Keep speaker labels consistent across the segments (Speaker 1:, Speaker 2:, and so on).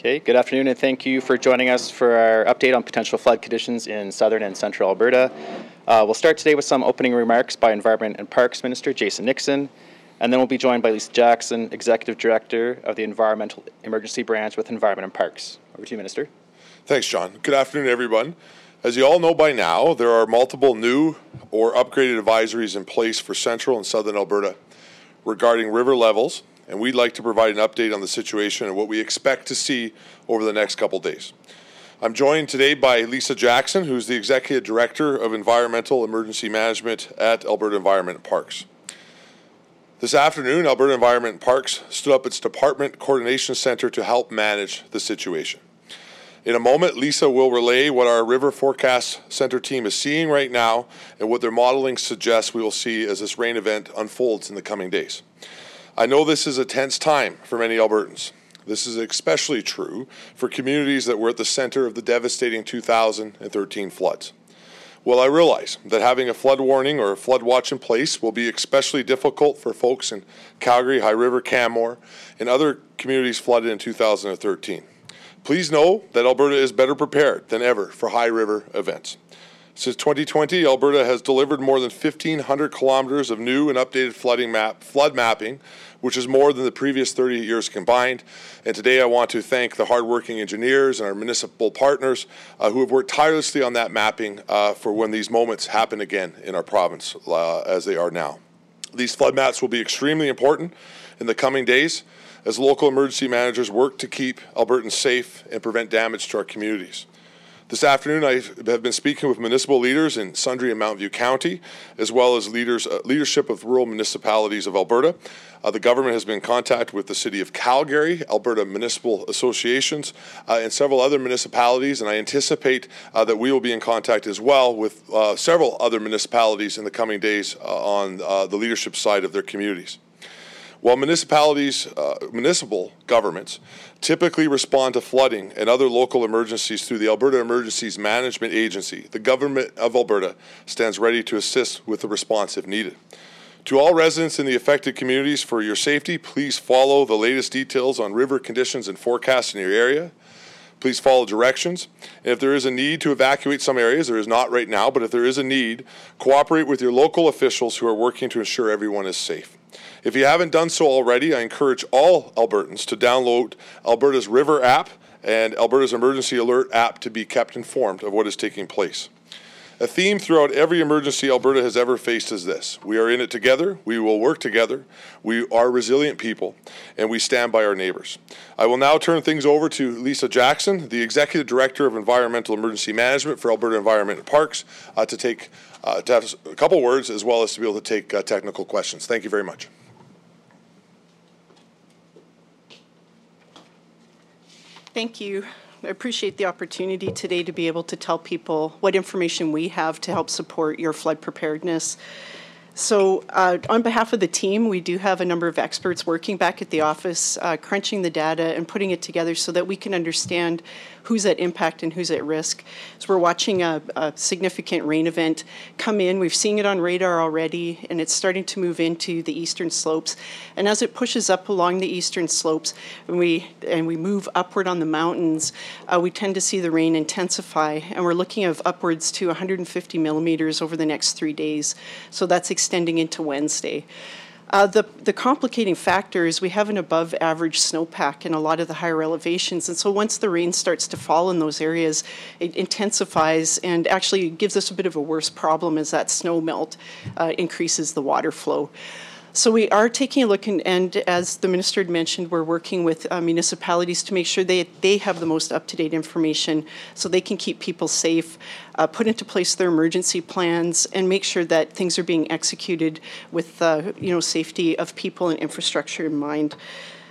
Speaker 1: Okay, good afternoon, and thank you for joining us for our update on potential flood conditions in southern and central Alberta. Uh, we'll start today with some opening remarks by Environment and Parks Minister Jason Nixon, and then we'll be joined by Lisa Jackson, Executive Director of the Environmental Emergency Branch with Environment and Parks. Over to you, Minister.
Speaker 2: Thanks, John. Good afternoon, everyone. As you all know by now, there are multiple new or upgraded advisories in place for central and southern Alberta regarding river levels, and we'd like to provide an update on the situation and what we expect to see over the next couple days. I'm joined today by Lisa Jackson, who's the Executive Director of Environmental Emergency Management at Alberta Environment and Parks. This afternoon, Alberta Environment and Parks stood up its Department Coordination Center to help manage the situation. In a moment, Lisa will relay what our River Forecast Center team is seeing right now and what their modeling suggests we will see as this rain event unfolds in the coming days. I know this is a tense time for many Albertans. This is especially true for communities that were at the center of the devastating 2013 floods. Well, I realize that having a flood warning or a flood watch in place will be especially difficult for folks in Calgary, High River, Canmore, and other communities flooded in 2013. Please know that Alberta is better prepared than ever for high river events. Since 2020, Alberta has delivered more than 1,500 kilometers of new and updated flooding map, flood mapping, which is more than the previous 30 years combined. And today I want to thank the hardworking engineers and our municipal partners uh, who have worked tirelessly on that mapping uh, for when these moments happen again in our province uh, as they are now. These flood maps will be extremely important in the coming days as local emergency managers work to keep Albertans safe and prevent damage to our communities. This afternoon, I have been speaking with municipal leaders in Sundre and Mountain View County, as well as leaders, uh, leadership of rural municipalities of Alberta. Uh, the government has been in contact with the City of Calgary, Alberta Municipal Associations, uh, and several other municipalities, and I anticipate uh, that we will be in contact as well with uh, several other municipalities in the coming days uh, on the leadership side of their communities. While municipalities, uh, municipal governments typically respond to flooding and other local emergencies through the Alberta Emergencies Management Agency, the government of Alberta stands ready to assist with the response if needed. To all residents in the affected communities, for your safety, please follow the latest details on river conditions and forecasts in your area. Please follow directions. And if there is a need to evacuate some areas, there is not right now, but if there is a need, cooperate with your local officials who are working to ensure everyone is safe. If you haven't done so already, I encourage all Albertans to download Alberta's River app and Alberta's Emergency Alert app to be kept informed of what is taking place. A theme throughout every emergency Alberta has ever faced is this we are in it together, we will work together, we are resilient people, and we stand by our neighbors. I will now turn things over to Lisa Jackson, the Executive Director of Environmental Emergency Management for Alberta Environment and Parks, uh, to take uh, to have a couple words as well as to be able to take uh, technical questions. Thank you very much.
Speaker 3: Thank you. I appreciate the opportunity today to be able to tell people what information we have to help support your flood preparedness. So, uh, on behalf of the team, we do have a number of experts working back at the office, uh, crunching the data and putting it together so that we can understand who's at impact and who's at risk. So we're watching a, a, significant rain event come in. We've seen it on radar already, and it's starting to move into the eastern slopes. And as it pushes up along the eastern slopes, and we and we move upward on the mountains, uh, we tend to see the rain intensify, and we're looking of upwards to 150 millimeters over the next three days. So that's extending into Wednesday. Uh, the, the complicating factor is we have an above average snowpack in a lot of the higher elevations. And so once the rain starts to fall in those areas, it intensifies and actually gives us a bit of a worse problem as that snow melt uh, increases the water flow. So we are taking a look, and, and as the minister had mentioned, we're working with uh, municipalities to make sure they, they have the most up-to-date information so they can keep people safe, uh, put into place their emergency plans, and make sure that things are being executed with uh, you know safety of people and infrastructure in mind.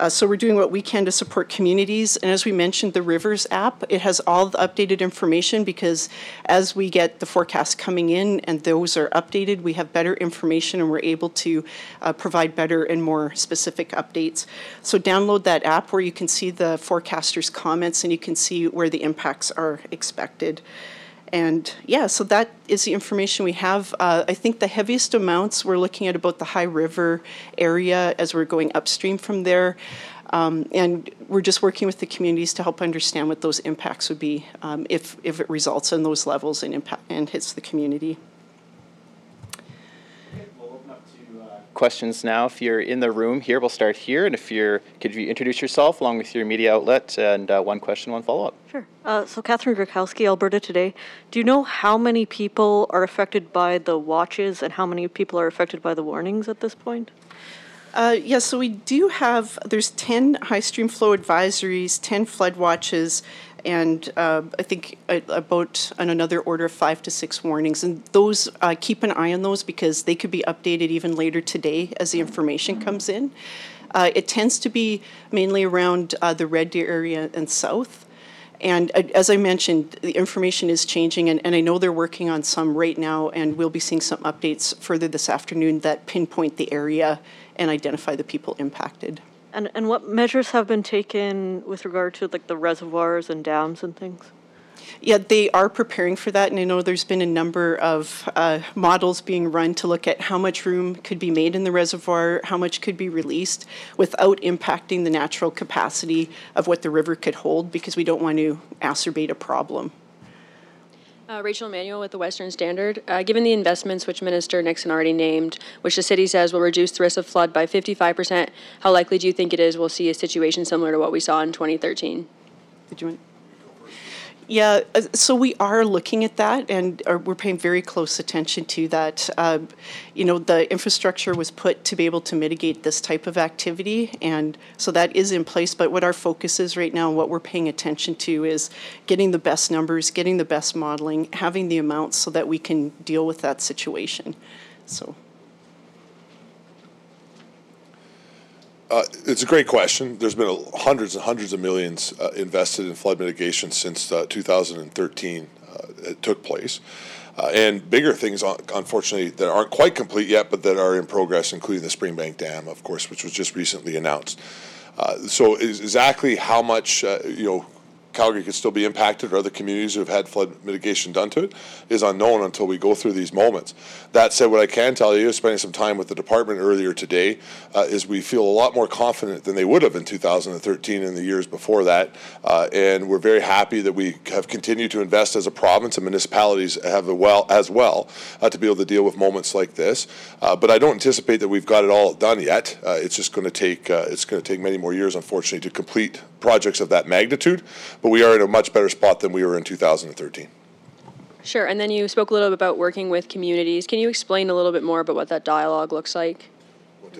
Speaker 3: Uh, so we're doing what we can to support communities. And as we mentioned, the Rivers app, it has all the updated information because as we get the forecasts coming in and those are updated, we have better information and we're able to uh, provide better and more specific updates. So download that app where you can see the forecasters' comments and you can see where the impacts are expected. And yeah, so that is the information we have. Uh, I think the heaviest amounts we're looking at about the High River area as we're going upstream from there. Um, and we're just working with the communities to help understand what those impacts would be um, if, if it results in those levels and impact and hits the community.
Speaker 1: We'll open up to uh, questions now. If you're in the room here, we'll start here. And if you're, could you introduce yourself along with your media outlet and uh, one question, one follow up?
Speaker 4: Sure. Uh, so, Catherine Grakowski, Alberta Today. Do you know how many people are affected by the watches and how many people are affected by the warnings at this point?
Speaker 3: Uh, yes, yeah, so we do have, there's 10 high stream flow advisories, 10 flood watches, and uh, I think about on another order of five to six warnings. And those, uh, keep an eye on those because they could be updated even later today as the information comes in. Uh, it tends to be mainly around uh, the Red Deer area and south. And uh, as I mentioned, the information is changing, and, and I know they're working on some right now, and we'll be seeing some updates further this afternoon that pinpoint the area and identify the people impacted.
Speaker 4: And, and what measures have been taken with regard to like the reservoirs and dams and things?
Speaker 3: Yeah, they are preparing for that, and I know there's been a number of uh, models being run to look at how much room could be made in the reservoir, how much could be released without impacting the natural capacity of what the river could hold, because we don't want to exacerbate a problem.
Speaker 5: Uh, Rachel Emanuel with the Western Standard. Uh, given the investments which Minister Nixon already named, which the city says will reduce the risk of flood by 55%, how likely do you think it is we'll see a situation similar to what we saw in 2013?
Speaker 3: Did you want? Yeah, uh, so we are looking at that, and are, we're paying very close attention to that. Uh, you know, the infrastructure was put to be able to mitigate this type of activity, and so that is in place. But what our focus is right now, and what we're paying attention to, is getting the best numbers, getting the best modeling, having the amounts so that we can deal with that situation. So.
Speaker 2: Uh, it's a great question. There's been a, hundreds and hundreds of millions uh, invested in flood mitigation since uh, 2013 uh, it took place. Uh, and bigger things, unfortunately, that aren't quite complete yet, but that are in progress, including the Springbank Dam, of course, which was just recently announced. Uh, so, exactly how much you know Calgary could still be impacted or other communities who have had flood mitigation done to it is unknown until we go through these moments. That said, what I can tell you, spending some time with the department earlier today, uh, is we feel a lot more confident than they would have in 2013 and the years before that. Uh, and we're very happy that we have continued to invest as a province and municipalities have well as well uh, to be able to deal with moments like this. Uh, but I don't anticipate that we've got it all done yet. Uh, it's just going to take uh, it's going to take many more years, unfortunately, to complete projects of that magnitude but we are in a much better spot than we were in 2013.
Speaker 5: Sure, and then you spoke a little bit about working with communities. Can you explain a little bit more about what that dialogue looks like?
Speaker 2: We'll.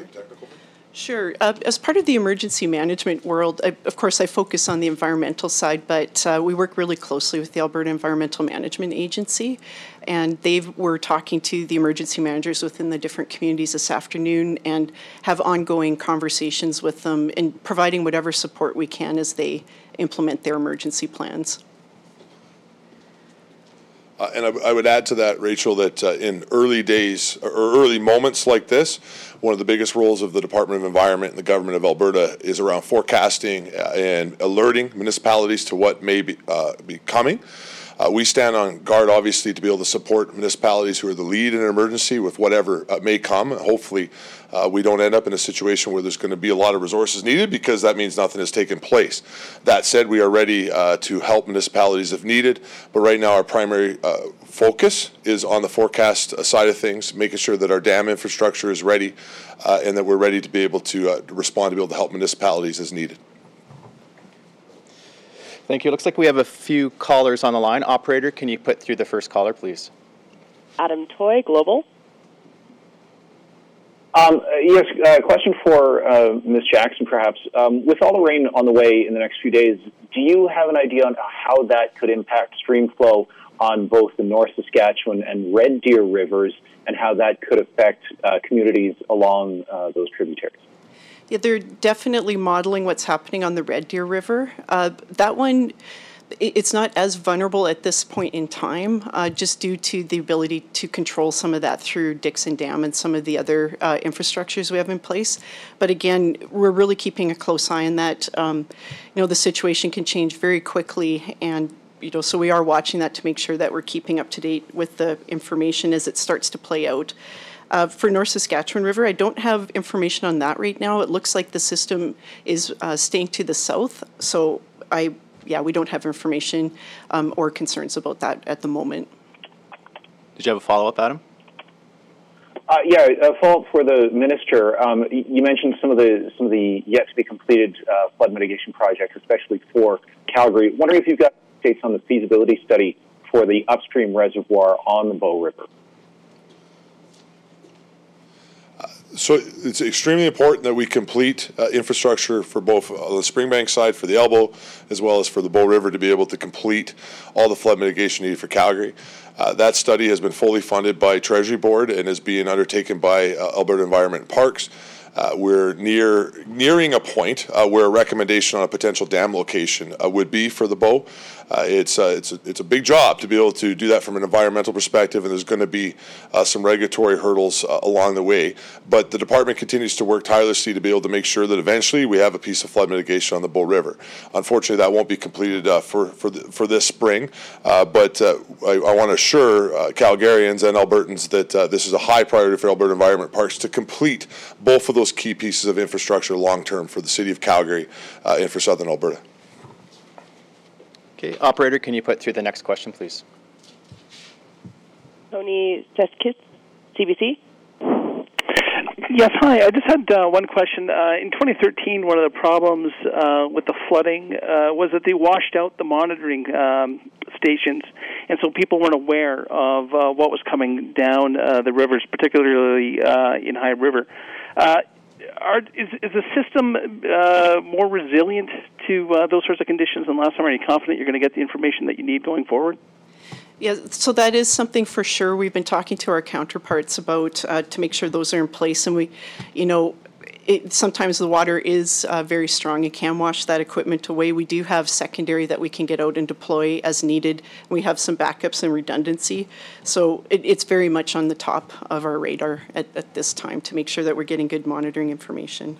Speaker 3: Sure. Uh, as part of the emergency management world, I, of course, I focus on the environmental side, but uh, we work really closely with the Alberta Environmental Management Agency, and they were talking to the emergency managers within the different communities this afternoon and have ongoing conversations with them and providing whatever support we can as they implement their emergency plans.
Speaker 2: Uh, and I, I, would add to that, Rachel, that uh, in early days or early moments like this, one of the biggest roles of the Department of Environment and the government of Alberta is around forecasting uh, and alerting municipalities to what may be, uh, be coming. Uh, we stand on guard, obviously, to be able to support municipalities who are the lead in an emergency with whatever uh, may come. Hopefully, uh, we don't end up in a situation where there's going to be a lot of resources needed because that means nothing has taken place. That said, we are ready uh, to help municipalities if needed, but right now our primary uh, focus is on the forecast uh, side of things, making sure that our dam infrastructure is ready and that we're ready to be able to respond to be able to help municipalities as needed.
Speaker 1: Thank you. Looks like we have a few callers on the line. Operator, can you put through the first caller, please?
Speaker 6: Adam Toy, Global.
Speaker 7: Um, yes, uh, question for uh, Ms. Jackson, perhaps. Um, with all the rain on the way in the next few days, do you have an idea on how that could impact stream flow on both the North Saskatchewan and Red Deer rivers, and how that could affect uh, communities along uh, those tributaries?
Speaker 3: Yeah, they're definitely modeling what's happening on the Red Deer River. Uh, that one, it's not as vulnerable at this point in time, uh, just due to the ability to control some of that through Dixon Dam and some of the other uh, infrastructures we have in place. But again, we're really keeping a close eye on that. Um, you know, the situation can change very quickly, and you know, so we are watching that to make sure that we're keeping up to date with the information as it starts to play out. Uh, For North Saskatchewan River, I don't have information on that right now. It looks like the system is uh, staying to the south, so I, yeah, we don't have information um, or concerns about that at the moment.
Speaker 1: Did you have a follow-up, Adam?
Speaker 7: Uh, yeah, a follow-up for the minister. Um, you mentioned some of the some of the yet to be completed uh, flood mitigation projects, especially for Calgary. Wondering if you've got updates on the feasibility study for the upstream reservoir on the Bow River.
Speaker 2: So it's extremely important that we complete uh, infrastructure for both uh, the Springbank side for the elbow as well as for the Bow River to be able to complete all the flood mitigation needed for Calgary. Uh, that study has been fully funded by Treasury Board and is being undertaken by uh, Alberta Environment and Parks. Uh, we're near nearing a point uh, where a recommendation on a potential dam location uh, would be for the bow. Uh, it's uh, it's a, it's a big job to be able to do that from an environmental perspective, and there's going to be uh, some regulatory hurdles along the way. But the department continues to work tirelessly to be able to make sure that eventually we have a piece of flood mitigation on the Bow River. Unfortunately, that won't be completed for for the, for this spring, but I, I want to assure Calgarians and Albertans that this is a high priority for Alberta Environment Parks to complete both of those key pieces of infrastructure long term for the city of Calgary uh, and for Southern Alberta.
Speaker 1: Okay, operator, can you put through the next question, please?
Speaker 6: Tony Seskus, CBC.
Speaker 8: Yes, hi. I just had uh, one question. Uh, in 2013, one of the problems uh, with the flooding uh, was that they washed out the monitoring um, stations, and so people weren't aware of uh, what was coming down uh, the rivers, particularly in High River. Are, is, is the system more resilient to those sorts of conditions than last time? Are you confident you're going to get the information that you need going forward?
Speaker 3: Yeah, so that is something for sure we've been talking to our counterparts about uh, to make sure those are in place. And we, you know, it, sometimes the water is uh, very strong and can wash that equipment away. We do have secondary that we can get out and deploy as needed. We have some backups and redundancy. So it, it's very much on the top of our radar at, at this time to make sure that we're getting good monitoring information.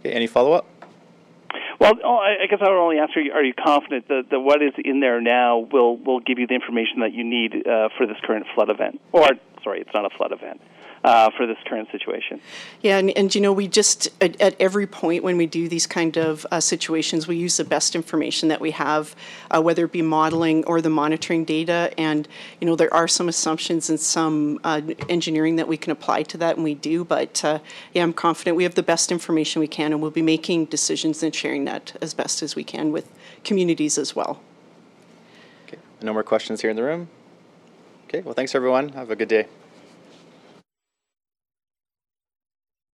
Speaker 1: Okay, any follow-up?
Speaker 8: Well, oh, I I guess I would only ask: Are you, are you confident that, that what is in there now will will give you the information that you need uh, for this current flood event? Or, sorry, it's not a flood event uh, for this current situation.
Speaker 3: Yeah, and, and you know, we just, at, at every point when we do these kind of uh, situations, we use the best information that we have, uh, whether it be modeling or the monitoring data. And, you know, there are some assumptions and some uh, engineering that we can apply to that, and we do. But uh, yeah, I'm confident we have the best information we can, and we'll be making decisions and sharing that as best as we can with communities as well.
Speaker 1: Okay, no more questions here in the room? Okay, well, thanks, everyone. Have a good day.